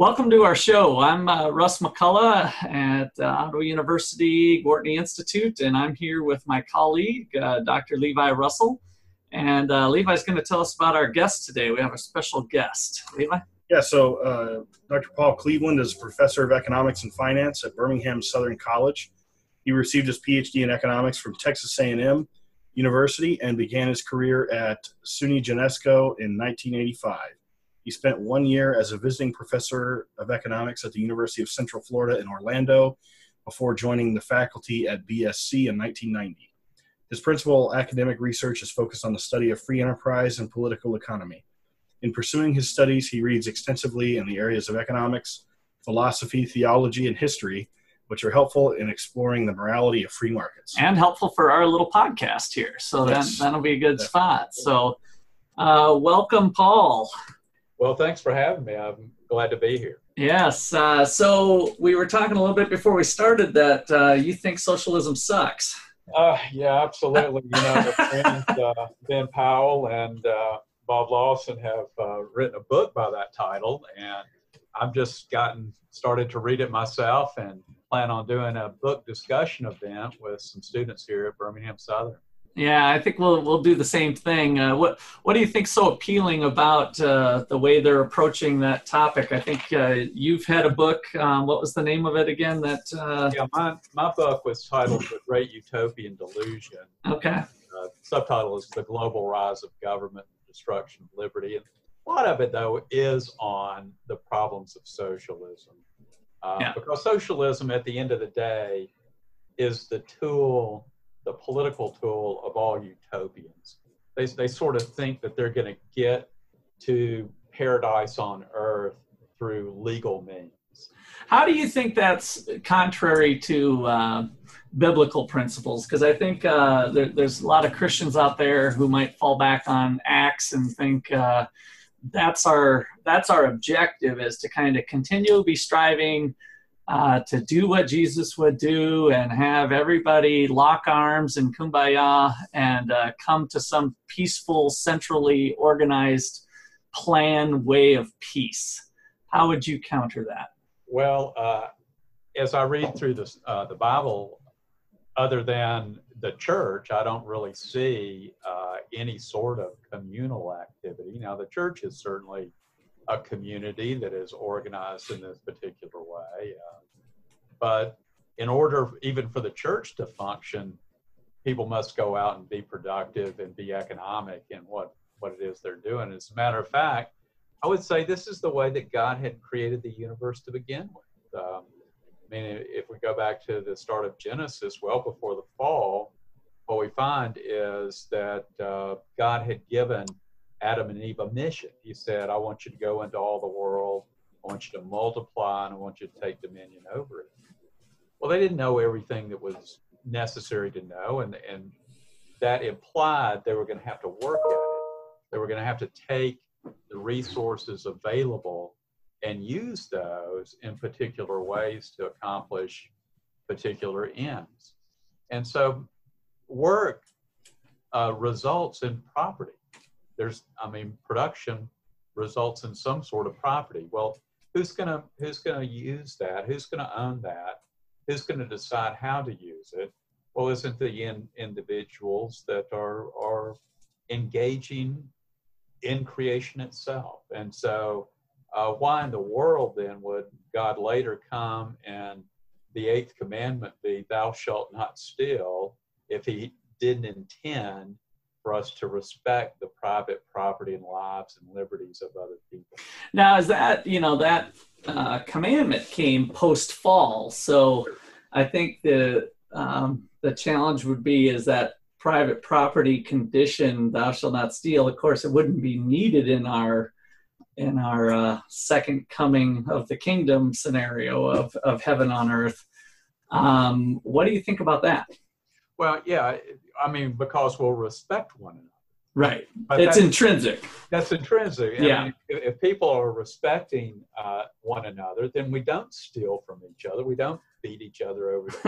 Welcome to our show. I'm uh, Russ McCullough at uh, Ottawa University Gortney Institute, and I'm here with my colleague, uh, Dr. Levi Russell. And uh, Levi's going to tell us about our guest today. We have a special guest. Levi? Yeah, so uh, Dr. Paul Cleveland is professor of economics and finance at Birmingham Southern College. He received his PhD in economics from Texas A&M University and began his career at SUNY Geneseo in 1985. He spent one year as a visiting professor of economics at the University of Central Florida in Orlando before joining the faculty at BSC in 1990. His principal academic research is focused on the study of free enterprise and political economy. In pursuing his studies, he reads extensively in the areas of economics, philosophy, theology, and history, which are helpful in exploring the morality of free markets. And helpful for our little podcast here. So yes. that, that'll be a good Definitely. spot. So, uh, welcome, Paul. Well, thanks for having me. I'm glad to be here. Yes. Uh, so we were talking a little bit before we started that uh, you think socialism sucks. Uh, yeah, absolutely. You know, friends, uh, Ben Powell and uh, Bob Lawson have uh, written a book by that title, and I've just gotten started to read it myself and plan on doing a book discussion event with some students here at Birmingham Southern. Yeah, I think we'll we'll do the same thing. Uh, what what do you think so appealing about uh, the way they're approaching that topic? I think uh, you've had a book. Um, what was the name of it again? That uh, yeah, my my book was titled "The Great Utopian Delusion." Okay. Uh, subtitle is "The Global Rise of Government and Destruction of Liberty." And a lot of it, though, is on the problems of socialism, uh, yeah. because socialism, at the end of the day, is the tool the political tool of all utopians. They, they sort of think that they're going to get to paradise on earth through legal means. How do you think that's contrary to uh, biblical principles? Because I think uh, there, there's a lot of Christians out there who might fall back on Acts and think uh, that's our that's our objective is to kind of continually be striving uh, to do what Jesus would do and have everybody lock arms and kumbaya and uh, come to some peaceful, centrally organized plan way of peace. How would you counter that? Well, uh, as I read through this, uh, the Bible, other than the church, I don't really see uh, any sort of communal activity. Now, the church is certainly a community that is organized in this particular way. Uh, but in order even for the church to function, people must go out and be productive and be economic in what, what it is they're doing. As a matter of fact, I would say this is the way that God had created the universe to begin with. Um, I mean, if we go back to the start of Genesis, well before the fall, what we find is that uh, God had given Adam and Eve a mission. He said, I want you to go into all the world, I want you to multiply, and I want you to take dominion over it. Well, they didn't know everything that was necessary to know, and, and that implied they were going to have to work at it. They were going to have to take the resources available and use those in particular ways to accomplish particular ends. And so work uh, results in property. There's, I mean, production results in some sort of property. Well, who's gonna who's gonna use that? Who's gonna own that? Who's gonna decide how to use it? Well, isn't the in, individuals that are are engaging in creation itself? And so, uh, why in the world then would God later come and the eighth commandment be, "Thou shalt not steal," if He didn't intend for us to respect the private property and lives and liberties of other people. Now, is that, you know, that uh, commandment came post fall. So I think the, um, the challenge would be is that private property condition, thou shalt not steal. Of course, it wouldn't be needed in our in our uh, second coming of the kingdom scenario of, of heaven on earth. Um, what do you think about that? Well, yeah, I mean, because we'll respect one another. Right. But it's intrinsic. That's intrinsic. Yeah. I mean, if, if, people are respecting uh, one another, then we don't steal from each other. We don't beat each other over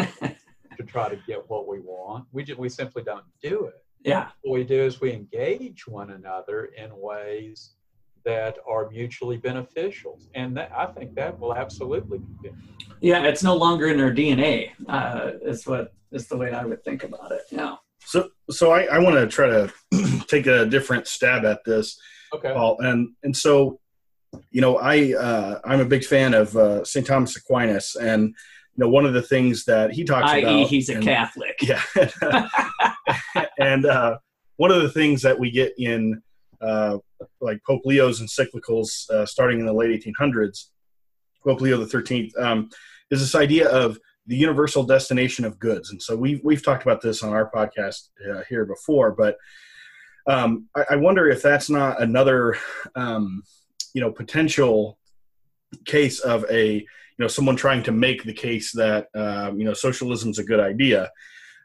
to try to get what we want. We just, we simply don't do it. Yeah. What we do is we engage one another in ways that are mutually beneficial, and that, I think that will absolutely continue. Yeah, it's no longer in our DNA. Uh, is what is the way I would think about it. Yeah. So, so I, I want to try to take a different stab at this, okay. Paul, and and so, you know, I uh, I'm a big fan of uh, St. Thomas Aquinas, and you know, one of the things that he talks I.e., about, i.e., he's a and, Catholic. Yeah, and uh, one of the things that we get in uh, like Pope Leo's encyclicals uh, starting in the late 1800s, Pope Leo 13th, um, is this idea of the universal destination of goods. And so we've, we've talked about this on our podcast uh, here before, but um, I, I, wonder if that's not another, um, you know, potential case of a, you know, someone trying to make the case that, um, you know, socialism is a good idea.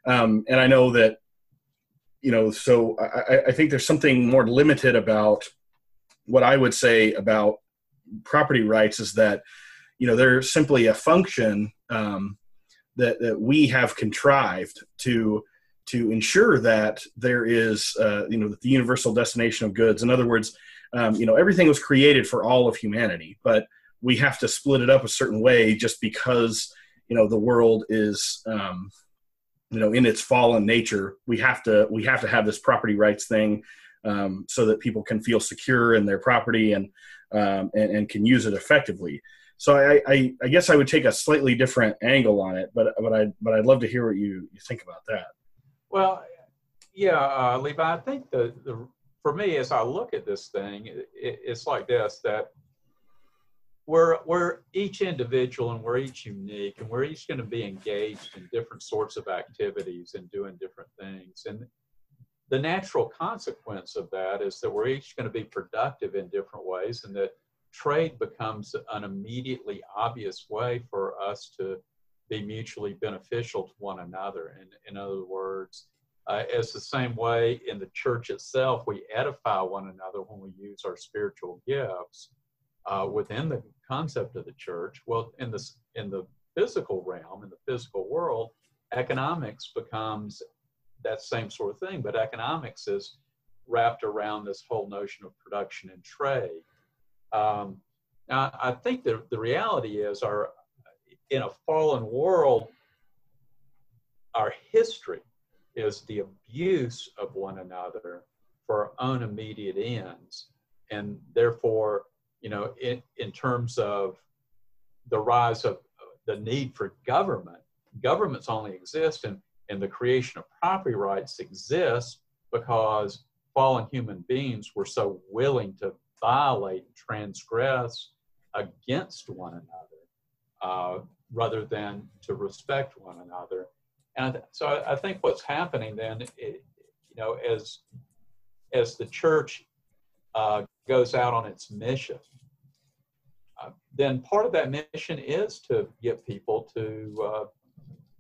Um, and I know that, you know, so I, I think there's something more limited about what I would say about property rights is that, you know, they're simply a function um, that, that we have contrived to to ensure that there is uh, you know the universal destination of goods in other words um, you know everything was created for all of humanity but we have to split it up a certain way just because you know the world is um, you know in its fallen nature we have to we have to have this property rights thing um, so that people can feel secure in their property and, um, and and can use it effectively so I, I, I, guess I would take a slightly different angle on it, but but I but I'd love to hear what you, you think about that. Well, yeah, uh, Levi, I think the, the for me as I look at this thing, it, it's like this that we're we're each individual and we're each unique and we're each going to be engaged in different sorts of activities and doing different things. And the natural consequence of that is that we're each going to be productive in different ways and that trade becomes an immediately obvious way for us to be mutually beneficial to one another. And in other words, uh, it's the same way in the church itself, we edify one another when we use our spiritual gifts uh, within the concept of the church. Well, in the in the physical realm, in the physical world, economics becomes that same sort of thing. But economics is wrapped around this whole notion of production and trade. Um, now, I think the, the reality is our in a fallen world, our history is the abuse of one another for our own immediate ends. And therefore, you know, in, in terms of the rise of the need for government, governments only exist and, and the creation of property rights exists because fallen human beings were so willing to violate and transgress against one another uh, rather than to respect one another. And so I, I think what's happening then, it, you know, as as the church uh, goes out on its mission, then part of that mission is to get people to uh,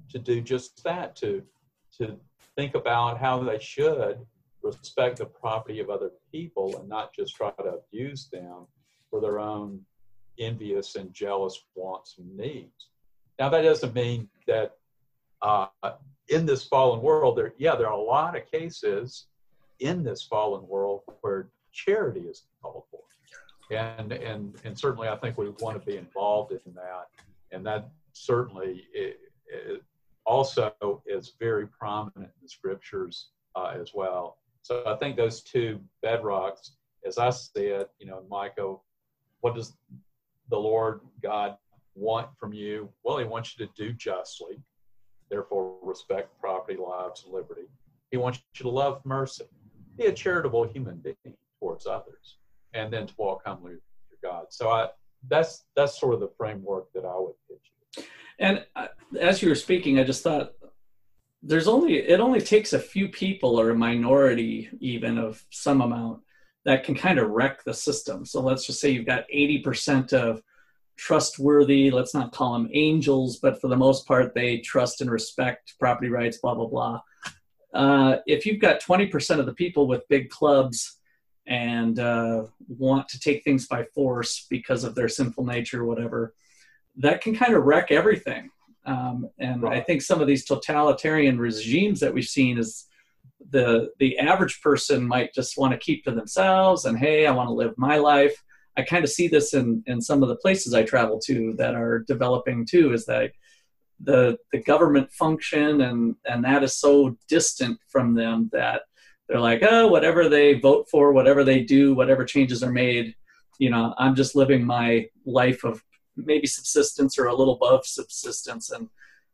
to do just that, to to think about how they should respect the property of other people and not just try to abuse them for their own envious and jealous wants and needs. Now, that doesn't mean that uh, in this fallen world, there, yeah, there are a lot of cases in this fallen world where charity is called for. And, and, and certainly, I think we want to be involved in that. And that certainly it, it also is very prominent in the scriptures uh, as well. So I think those two bedrocks, as I said, you know, Micah, what does the Lord God want from you? Well, He wants you to do justly, therefore respect property, lives, and liberty. He wants you to love mercy, be a charitable human being towards others, and then to walk humbly to God. So I that's that's sort of the framework that I would pitch you. And as you were speaking, I just thought there's only it only takes a few people or a minority even of some amount that can kind of wreck the system. So let's just say you've got 80% of trustworthy. Let's not call them angels, but for the most part, they trust and respect property rights. Blah blah blah. Uh, if you've got 20% of the people with big clubs and uh, want to take things by force because of their sinful nature, whatever, that can kind of wreck everything. Um, and right. I think some of these totalitarian regimes that we've seen is the the average person might just want to keep to themselves and hey, I want to live my life. I kind of see this in in some of the places I travel to that are developing too. Is that the the government function and and that is so distant from them that they're like, oh, whatever they vote for, whatever they do, whatever changes are made, you know, I'm just living my life of maybe subsistence or a little above subsistence, and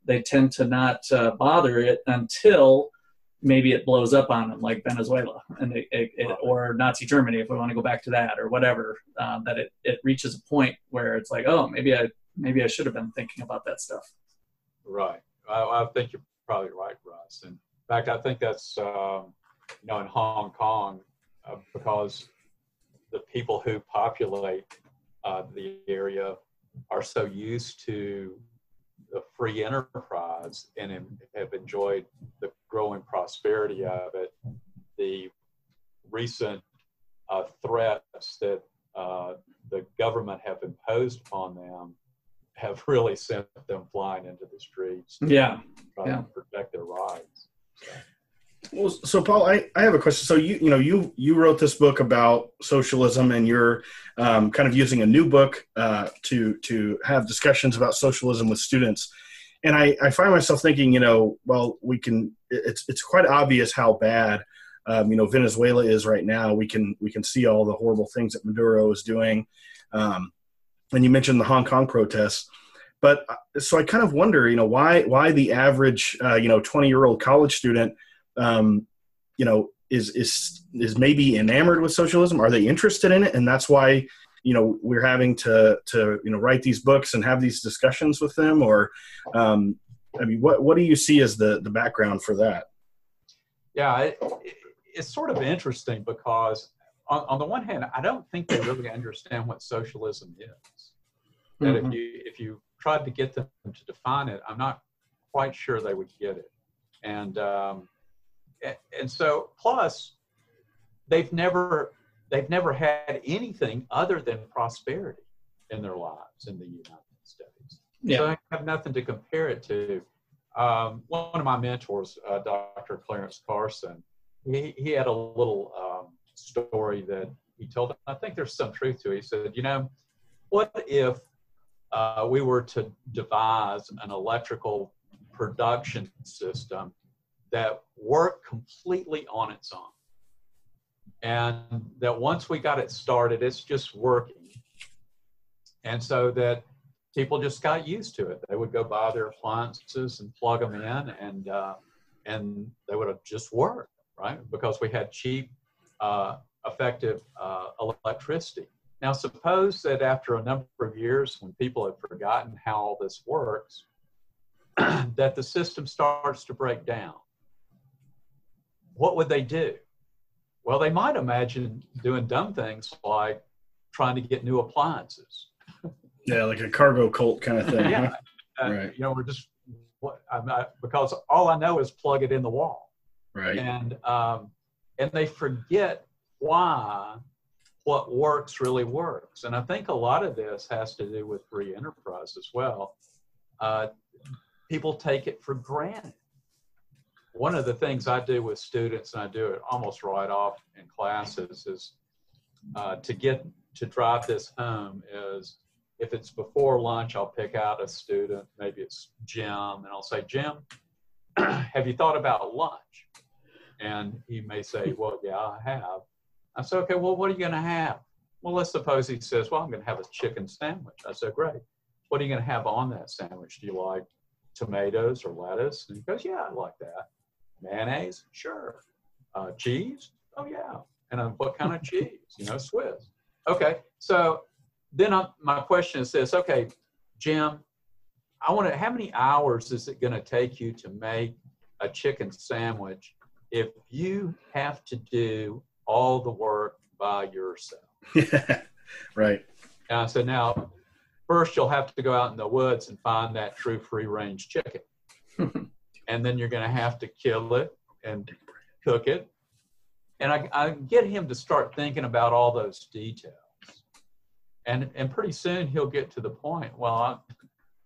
they tend to not uh, bother it until maybe it blows up on them, like Venezuela, and it, it, it, or Nazi Germany, if we want to go back to that, or whatever. Uh, that it it reaches a point where it's like, oh, maybe I maybe I should have been thinking about that stuff. Right. I, I think you're probably right, Russ. And in fact, I think that's um, you know in Hong Kong uh, because the people who populate uh, the area are so used to the free enterprise and have enjoyed the growing prosperity of it. The recent uh, threats that uh, the government have imposed upon them have really sent them flying into the streets. Yeah, yeah. to protect their rights. So. Well, so Paul, I, I have a question. So you you know you you wrote this book about socialism, and you're um, kind of using a new book uh, to to have discussions about socialism with students. And I, I find myself thinking, you know, well, we can. It's it's quite obvious how bad um, you know Venezuela is right now. We can we can see all the horrible things that Maduro is doing. Um, and you mentioned the Hong Kong protests. But uh, so I kind of wonder, you know, why why the average uh, you know 20 year old college student um, you know, is is is maybe enamored with socialism? Are they interested in it, and that's why you know we're having to to you know write these books and have these discussions with them? Or, um, I mean, what what do you see as the the background for that? Yeah, it, it's sort of interesting because on, on the one hand, I don't think they really understand what socialism is. That mm-hmm. if you if you tried to get them to define it, I'm not quite sure they would get it. And um, and so plus they've never they've never had anything other than prosperity in their lives in the United States. Yeah. So I have nothing to compare it to. Um, one of my mentors, uh, Dr. Clarence Carson, he, he had a little um, story that he told. I think there's some truth to it. He said, you know, what if uh, we were to devise an electrical production system that worked completely on its own. And that once we got it started, it's just working. And so that people just got used to it. They would go buy their appliances and plug them in, and uh, and they would have just worked, right? Because we had cheap, uh, effective uh, electricity. Now, suppose that after a number of years, when people have forgotten how all this works, that the system starts to break down what would they do? Well, they might imagine doing dumb things like trying to get new appliances. Yeah, like a cargo cult kind of thing. yeah, huh? right. You know, we're just what I'm not, because all I know is plug it in the wall. Right. And um, and they forget why what works really works. And I think a lot of this has to do with free enterprise as well. Uh, people take it for granted one of the things I do with students, and I do it almost right off in classes, is uh, to get to drive this home is if it's before lunch, I'll pick out a student, maybe it's Jim, and I'll say, Jim, have you thought about lunch? And he may say, Well, yeah, I have. I say, Okay, well, what are you going to have? Well, let's suppose he says, Well, I'm going to have a chicken sandwich. I said, Great. What are you going to have on that sandwich? Do you like tomatoes or lettuce? And he goes, Yeah, I like that. Mayonnaise? Sure. Uh, cheese? Oh, yeah. And uh, what kind of cheese? You know, Swiss. Okay. So then I, my question is this okay, Jim, I want to, how many hours is it going to take you to make a chicken sandwich if you have to do all the work by yourself? right. And I said, now, first you'll have to go out in the woods and find that true free range chicken. and then you're going to have to kill it and cook it. And I, I get him to start thinking about all those details. And, and pretty soon he'll get to the point, well, I,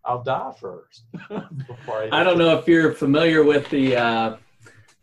I'll die first. I, I don't know if you're familiar with the, uh,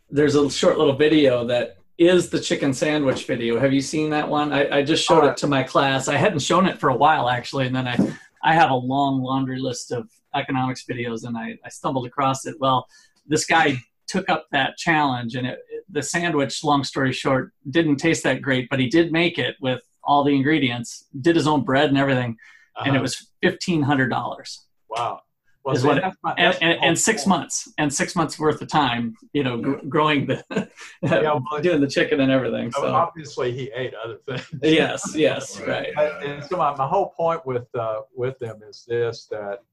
there's a short little video that is the chicken sandwich video. Have you seen that one? I, I just showed it to my class. I hadn't shown it for a while actually, and then I I have a long laundry list of economics videos, and I, I stumbled across it. Well, this guy took up that challenge, and it, the sandwich, long story short, didn't taste that great, but he did make it with all the ingredients, did his own bread and everything, uh-huh. and it uh-huh. was fifteen hundred dollars. Wow. Well, is what that's my, that's and, and, and, six months and six months worth of time, you know, gr- growing the yeah, well, doing the chicken and everything. So obviously he ate other things. yes, yes, right. And so my, my whole point with uh, with them is this that,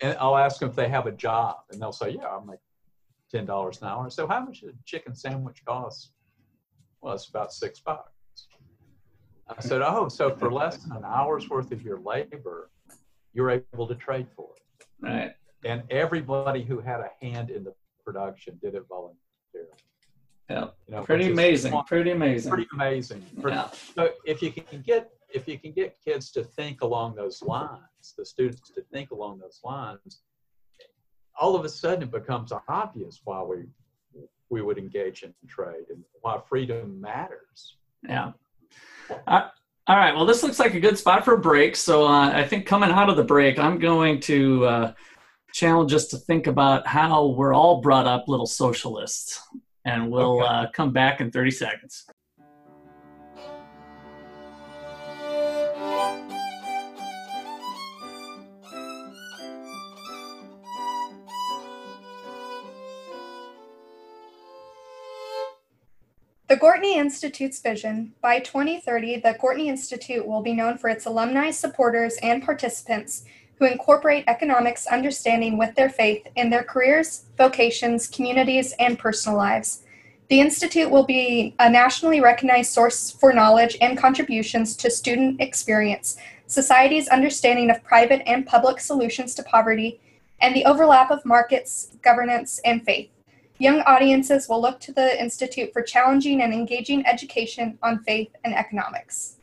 and I'll ask them if they have a job, and they'll say, yeah, I'm like ten dollars an hour. So how much a chicken sandwich cost? Well, it's about six bucks. I said, oh, so for less than an hour's worth of your labor, you're able to trade for it. Right. And everybody who had a hand in the production did it voluntarily. Yeah. You know, pretty amazing. pretty amazing. Pretty amazing. Yeah. So if you can get if you can get kids to think along those lines, the students to think along those lines, all of a sudden it becomes obvious why we we would engage in trade and why freedom matters. Yeah. I, all right. Well, this looks like a good spot for a break. So uh, I think coming out of the break, I'm going to uh, challenge us to think about how we're all brought up little socialists. And we'll okay. uh, come back in 30 seconds. The Gortney Institute's vision by 2030, the Gortney Institute will be known for its alumni, supporters, and participants who incorporate economics understanding with their faith in their careers, vocations, communities, and personal lives. The Institute will be a nationally recognized source for knowledge and contributions to student experience, society's understanding of private and public solutions to poverty, and the overlap of markets, governance, and faith. Young audiences will look to the Institute for challenging and engaging education on faith and economics.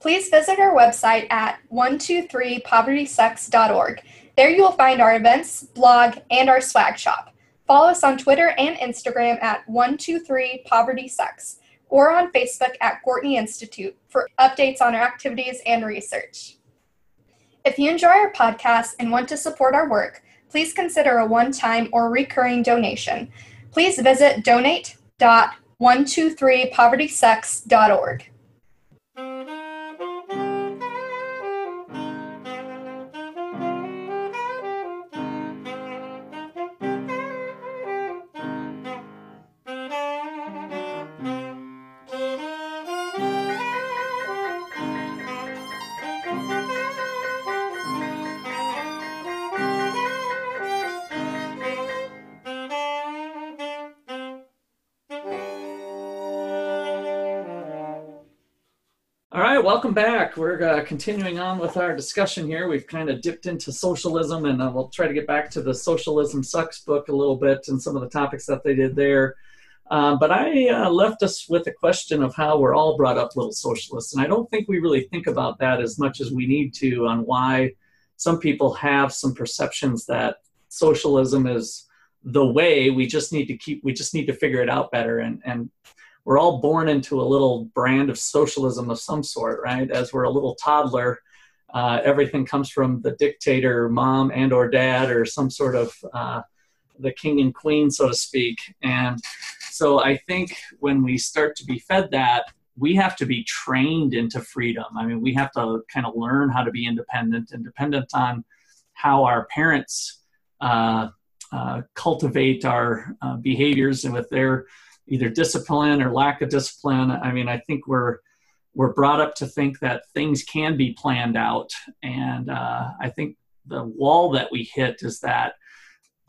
Please visit our website at 123povertysucks.org. There you will find our events, blog, and our swag shop. Follow us on Twitter and Instagram at 123povertysucks or on Facebook at Gortney Institute for updates on our activities and research. If you enjoy our podcast and want to support our work, please consider a one time or recurring donation. Please visit donate.123povertysucks.org. welcome back. We're uh, continuing on with our discussion here. We've kind of dipped into socialism, and uh, we'll try to get back to the Socialism Sucks book a little bit and some of the topics that they did there. Um, but I uh, left us with a question of how we're all brought up little socialists, and I don't think we really think about that as much as we need to on why some people have some perceptions that socialism is the way. We just need to keep. We just need to figure it out better, and and we're all born into a little brand of socialism of some sort, right? As we're a little toddler, uh, everything comes from the dictator, mom and or dad, or some sort of uh, the king and queen, so to speak. And so I think when we start to be fed that, we have to be trained into freedom. I mean, we have to kind of learn how to be independent and dependent on how our parents uh, uh cultivate our uh, behaviors and with their either discipline or lack of discipline. I mean, I think we're we're brought up to think that things can be planned out, and uh, I think the wall that we hit is that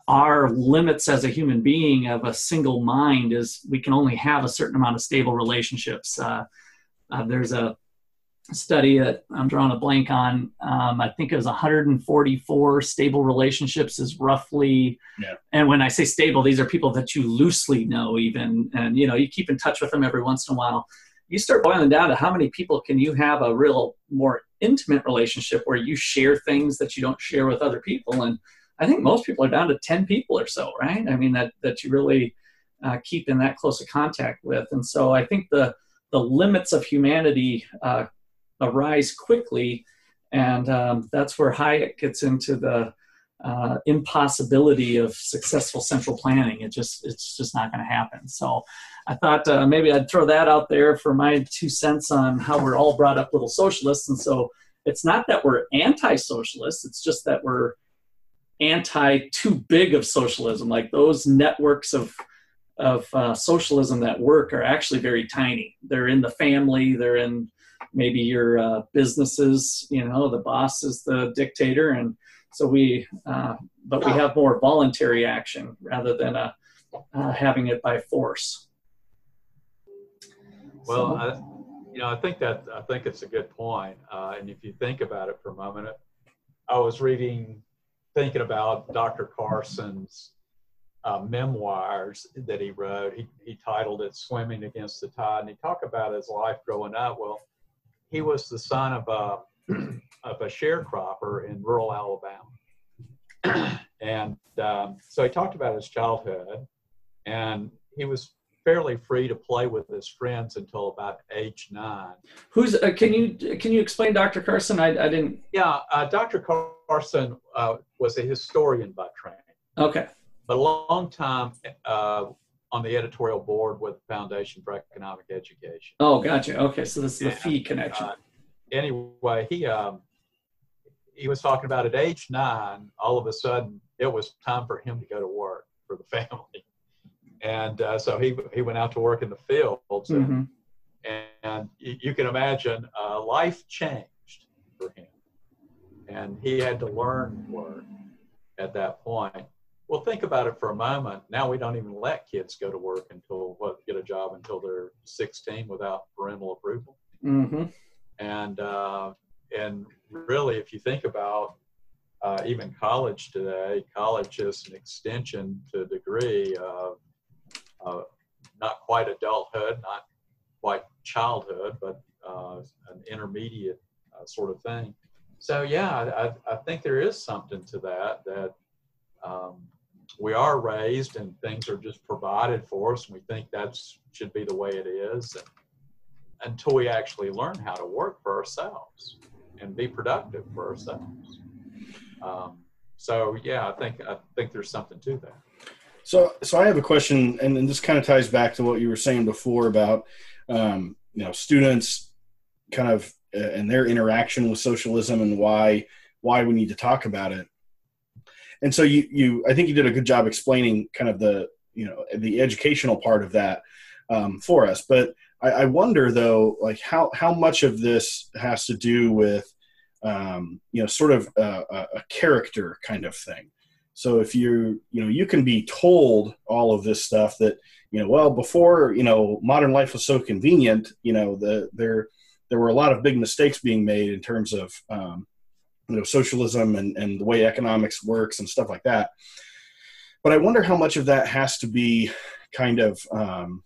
our limits as a human being of a single mind is we can only have a certain amount of stable relationships. Uh, uh, there's a study that I'm drawing a blank on. Um, I think it was 144 stable relationships is roughly, yeah. and when I say stable, these are people that you loosely know even, and you know, you keep in touch with them every once in a while. You start boiling down to how many people can you have a real more intimate relationship where you share things that you don't share with other people. And I think most people are down to 10 people or so, right? I mean, that, that you really uh, keep in that close a contact with. And so I think the, the limits of humanity uh, arise quickly, and um, that's where Hayek gets into the uh, impossibility of successful central planning. It just it's just not going to happen. So I thought uh, maybe I'd throw that out there for my two cents on how we're all brought up little socialists, and so it's not that we're anti-socialists. It's just that we're anti too big of socialism. Like those networks of of uh, socialism that work are actually very tiny. They're in the family. They're in maybe your uh, businesses you know the boss is the dictator and so we uh, but we have more voluntary action rather than a, uh, having it by force well so, I, you know i think that i think it's a good point uh, and if you think about it for a moment i was reading thinking about dr carson's uh, memoirs that he wrote. He, he titled it Swimming Against the Tide. And he talked about his life growing up. Well, he was the son of a of a sharecropper in rural Alabama, and um, so he talked about his childhood, and he was fairly free to play with his friends until about age nine. Who's uh, can you can you explain Dr. Carson? I, I didn't. Yeah, uh, Dr. Carson uh, was a historian by training. Okay. But a long time uh, on the editorial board with the Foundation for Economic Education. Oh, gotcha. Okay, so this is the FEE connection. Uh, anyway, he um, he was talking about at age nine, all of a sudden it was time for him to go to work for the family, and uh, so he he went out to work in the fields, and, mm-hmm. and, and you, you, can imagine uh, life changed for him, and he had to learn work at that point well, think about it for a moment. Now we don't even let kids go to work until what get a job until they're 16 without parental approval. Mm-hmm. And uh, and really, if you think about uh, even college today, college is an extension to a degree of uh, not quite adulthood, not quite childhood, but uh, an intermediate uh, sort of thing. So yeah, I, I think there is something to that that um, we are raised and things are just provided for us and we think that should be the way it is and, until we actually learn how to work for ourselves and be productive for ourselves. Um, so yeah i think i think there's something to that. So so i have a question and, and this kind of ties back to what you were saying before about um, you know students kind of uh, and their interaction with socialism and why why we need to talk about it and so you you I think you did a good job explaining kind of the you know the educational part of that um, for us. But I, I, wonder though, like how how much of this has to do with um, you know sort of a, a character kind of thing. So if you you know you can be told all of this stuff that you know well before you know modern life was so convenient you know the there there were a lot of big mistakes being made in terms of um, you know socialism and, and the way economics works and stuff like that. But i wonder how much of that has to be kind of um,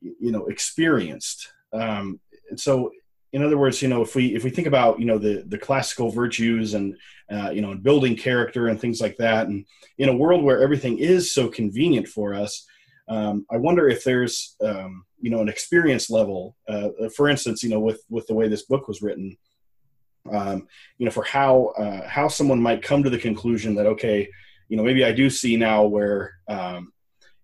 you know experienced. Um, and so in other words you know if we if we think about you know the the classical virtues and uh, you know and building character and things like that and in a world where everything is so convenient for us um, i wonder if there's um, you know an experience level uh, for instance you know with with the way this book was written um, you know, for how uh, how someone might come to the conclusion that okay, you know, maybe I do see now where um,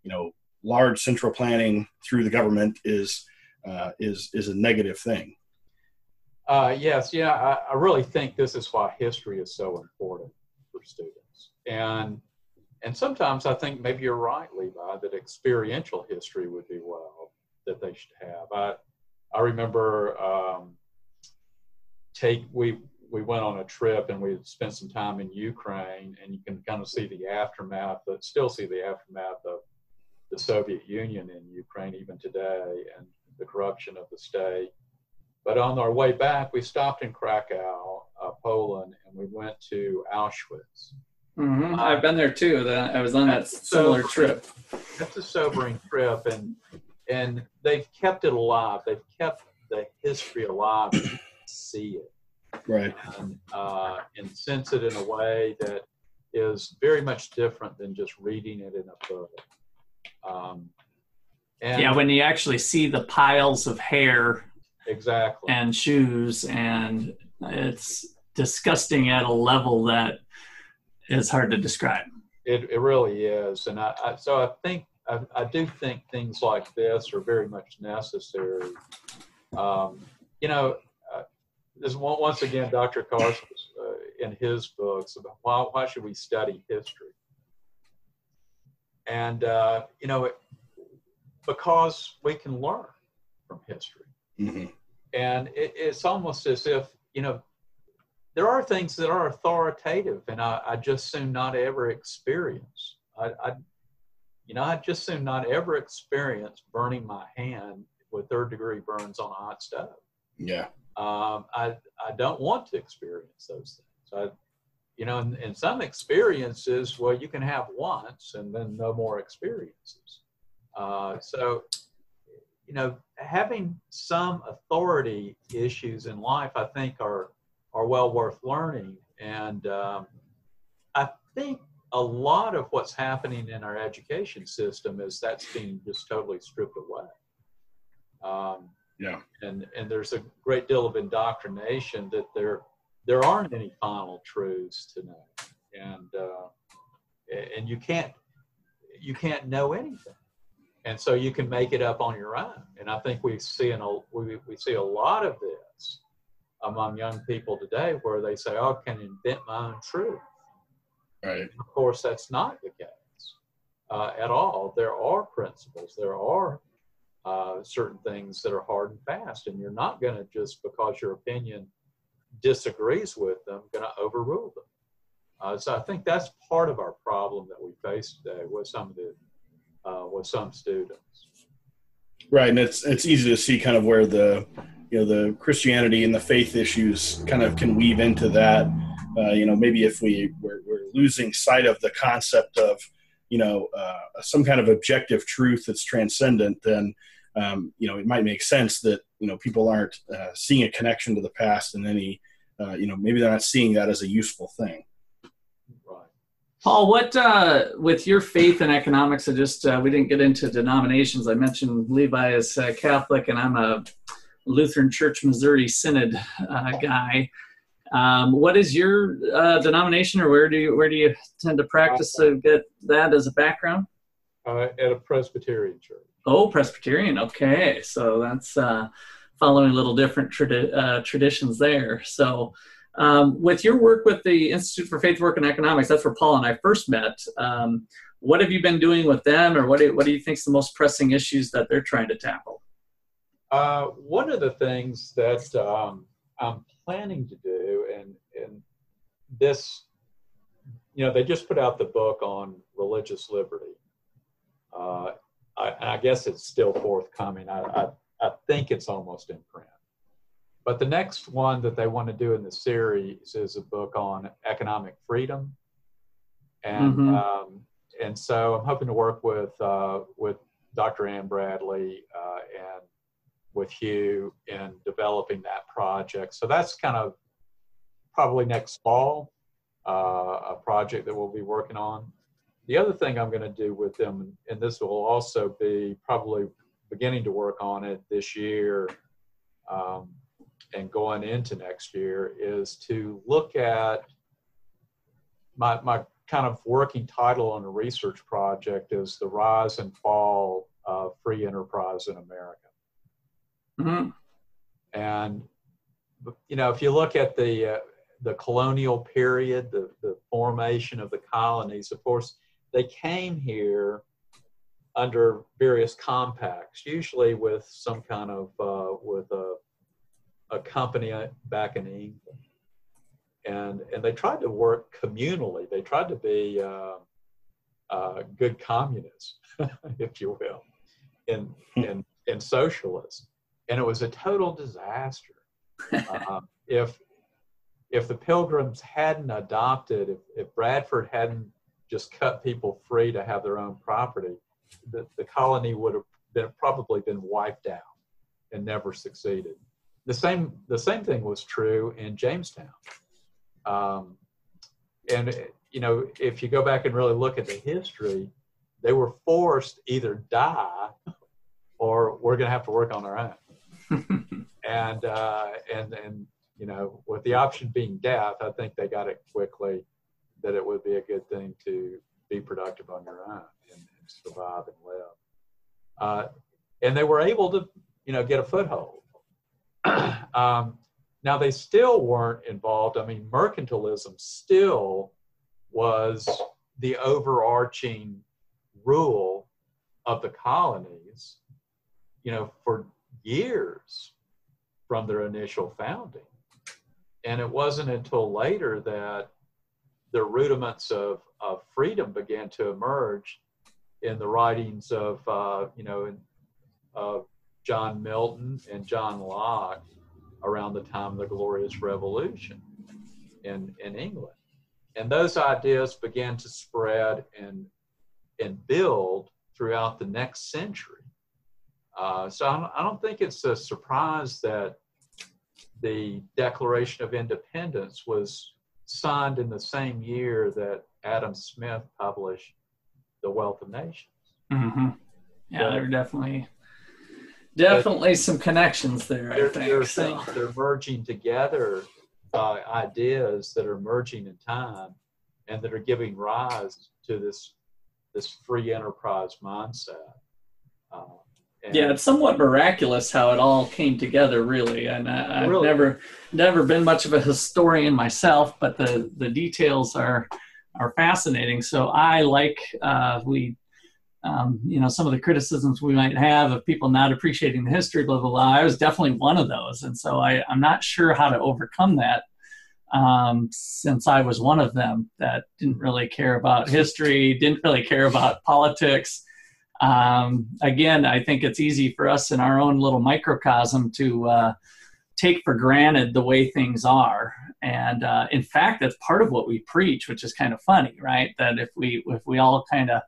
you know large central planning through the government is uh, is is a negative thing. Uh, yes, yeah, I, I, really think this is why history is so important for students, and and sometimes I think maybe you're right, Levi, that experiential history would be well that they should have. I I remember. Um, take we we went on a trip and we spent some time in Ukraine, and you can kind of see the aftermath, but still see the aftermath of the Soviet Union in Ukraine even today, and the corruption of the state. but on our way back, we stopped in Krakow, uh, Poland, and we went to Auschwitz. Mm-hmm. I've been there too. I was on that similar trip. That's a sobering trip, and and they've kept it alive. They've kept the history alive. See it, right, and, uh, and sense it in a way that is very much different than just reading it in a book. Um, and yeah, when you actually see the piles of hair, exactly, and shoes, and it's disgusting at a level that is hard to describe. It, it really is, and I, I so I think I, I, do think things like this are very much necessary. Um, you know, this once again, Dr. Carson uh, in his books about why why should we study history, and uh, you know, it, because we can learn from history, mm-hmm. and it, it's almost as if you know there are things that are authoritative and I, I just soon not ever experience. I, I, you know, I just soon not ever experience burning my hand with third degree burns on a hot stove. Yeah. Um, I, I don't want to experience those things. I, you know, in, in some experiences, well, you can have once and then no more experiences. Uh, so, you know, having some authority issues in life, I think, are are well worth learning. And um, I think a lot of what's happening in our education system is that's being just totally stripped away. Um, yeah. And and there's a great deal of indoctrination that there there aren't any final truths to know, and uh, and you can't you can't know anything, and so you can make it up on your own. And I think we see in a we, we see a lot of this among young people today where they say, oh, I can invent my own truth. Right. Of course, that's not the case uh, at all. There are principles, there are uh, certain things that are hard and fast, and you're not going to just because your opinion disagrees with them, going to overrule them. Uh, so I think that's part of our problem that we face today with some of the uh, with some students. Right, and it's it's easy to see kind of where the you know the Christianity and the faith issues kind of can weave into that. Uh, you know, maybe if we we're, we're, losing sight of the concept of you know uh, some kind of objective truth that's transcendent, then um, you know it might make sense that you know people aren't uh, seeing a connection to the past and any uh, you know maybe they're not seeing that as a useful thing. Paul, what uh, with your faith in economics? I just uh, we didn't get into denominations. I mentioned Levi is uh, Catholic, and I'm a Lutheran Church Missouri Synod guy. Um, what is your uh, denomination, or where do you where do you tend to practice to get that as a background? Uh, at a Presbyterian church. Oh, Presbyterian. Okay, so that's uh, following a little different tradi- uh, traditions there. So, um, with your work with the Institute for Faith Work and Economics, that's where Paul and I first met. Um, what have you been doing with them, or what do, what do you think is the most pressing issues that they're trying to tackle? Uh, one of the things that um, I'm planning to do, and this, you know, they just put out the book on religious liberty. Uh, I, I, guess it's still forthcoming. I, I, I think it's almost in print. But the next one that they want to do in the series is a book on economic freedom, and mm-hmm. um, and so I'm hoping to work with uh, with Dr. Anne Bradley uh, and with Hugh in developing that project. So that's kind of probably next fall, uh, a project that we'll be working on. The other thing I'm going to do with them, and this will also be probably beginning to work on it this year um, and going into next year, is to look at my, my kind of working title on a research project is the rise and fall of free enterprise in America. Mm-hmm. And you know, if you look at the uh, the colonial period, the the formation of the colonies, of course, they came here under various compacts, usually with some kind of uh, with a a company back in England, and and they tried to work communally. They tried to be uh, uh, good communists, if you will, in in in socialists and it was a total disaster. uh, if if the Pilgrims hadn't adopted, if, if Bradford hadn't just cut people free to have their own property, the, the colony would have been, probably been wiped out and never succeeded. The same the same thing was true in Jamestown. Um, and you know, if you go back and really look at the history, they were forced either die or we're going to have to work on our own. and uh, and and you know, with the option being death, I think they got it quickly that it would be a good thing to be productive on your own and, and survive and live. Uh, and they were able to, you know, get a foothold. um, now they still weren't involved. I mean, mercantilism still was the overarching rule of the colonies, you know, for years from their initial founding. And it wasn't until later that the rudiments of, of freedom began to emerge in the writings of, uh, you know, of John Milton and John Locke around the time of the Glorious Revolution in, in England. And those ideas began to spread and, and build throughout the next century. Uh, so I don't, I don't think it's a surprise that the Declaration of Independence was signed in the same year that Adam Smith published The Wealth of Nations. Mm-hmm. Yeah, there are definitely definitely some connections there. I think they're, so. things, they're merging together uh, ideas that are merging in time and that are giving rise to this this free enterprise mindset. Uh, yeah, it's somewhat miraculous how it all came together, really. And I, have really? never never been much of a historian myself, but the the details are are fascinating. So I like uh, we. Um, you know some of the criticisms we might have of people not appreciating the history blah blah blah i was definitely one of those and so I, i'm not sure how to overcome that um, since i was one of them that didn't really care about history didn't really care about politics um, again, I think it's easy for us in our own little microcosm to uh, take for granted the way things are. And uh, in fact, that's part of what we preach, which is kind of funny, right? That if we if we all kind of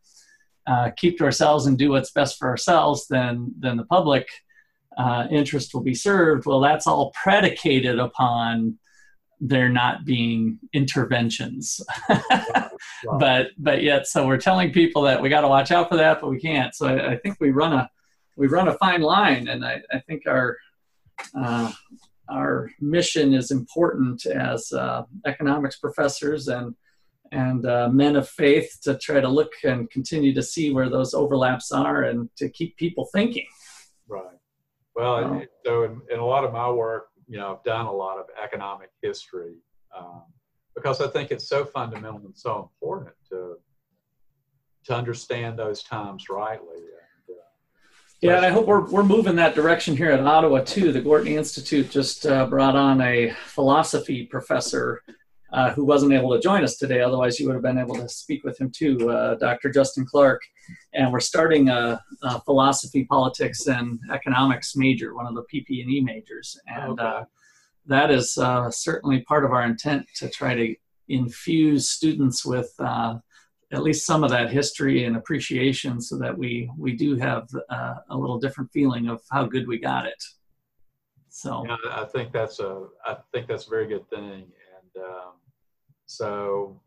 uh, keep to ourselves and do what's best for ourselves, then then the public uh, interest will be served. Well, that's all predicated upon there not being interventions. Right. but but yet so we're telling people that we got to watch out for that but we can't. So I, I, think we run a we run a fine line and i, I think our uh, our mission is important as uh, economics professors and and uh, men of faith to try to look and continue to see where those overlaps are and to keep people thinking. Right. Well so in, in a lot of my work you know, I've done a lot of economic history um, because I think it's so fundamental and so important to to understand those times rightly. Uh, yeah, and I hope we're, we're moving that direction here at Ottawa too. The Gorton Institute just uh, brought on a philosophy professor uh, who wasn't able to join us today. Otherwise, you would have been able to speak with him too, uh, Dr. Justin Clark. And we're starting a, a, philosophy, politics, and economics major, one of the PP&E majors. And okay. uh, that is uh, certainly part of our intent to try to infuse students with uh, at least some of that history and appreciation so that we, we do have uh, a little different feeling of how good we got it. So yeah, I think that's a I think that's a very good thing, and um, so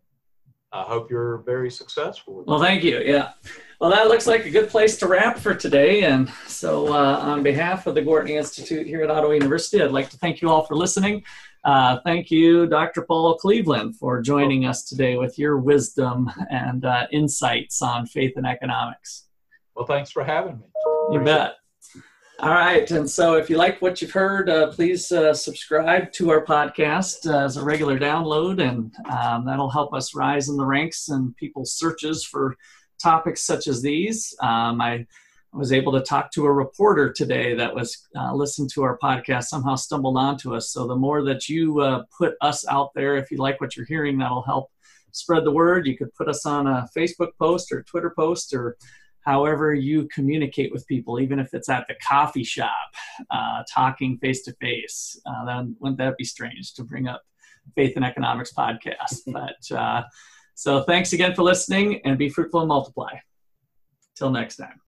I hope you're very successful. well, thank you. Yeah. Well, that looks like a good place to wrap for today. And so, uh, on behalf of the Gortney Institute here at Ottawa University, I'd like to thank you all for listening. Uh, thank you, Dr. Paul Cleveland, for joining us today with your wisdom and uh, insights on faith and economics. Well, thanks for having me. You bet. All right. And so if you like what you've heard, uh, please uh, subscribe to our podcast uh, as a regular download, and um, that'll help us rise in the ranks and people's searches for topics such as these. Um, I was able to talk to a reporter today that was uh, listened to our podcast, somehow stumbled onto us. So the more that you uh, put us out there, if you like what you're hearing, that'll help spread the word. You could put us on a Facebook post or Twitter post or however you communicate with people, even if it's at the coffee shop, uh, talking face to face. Then wouldn't that be strange to bring up Faith and Economics podcast? but uh, so thanks again for listening, and be fruitful and multiply. Till next time.